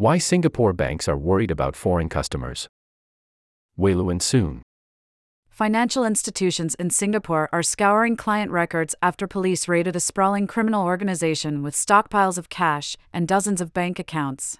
Why Singapore banks are worried about foreign customers. Weilun Soon. Financial institutions in Singapore are scouring client records after police raided a sprawling criminal organization with stockpiles of cash and dozens of bank accounts.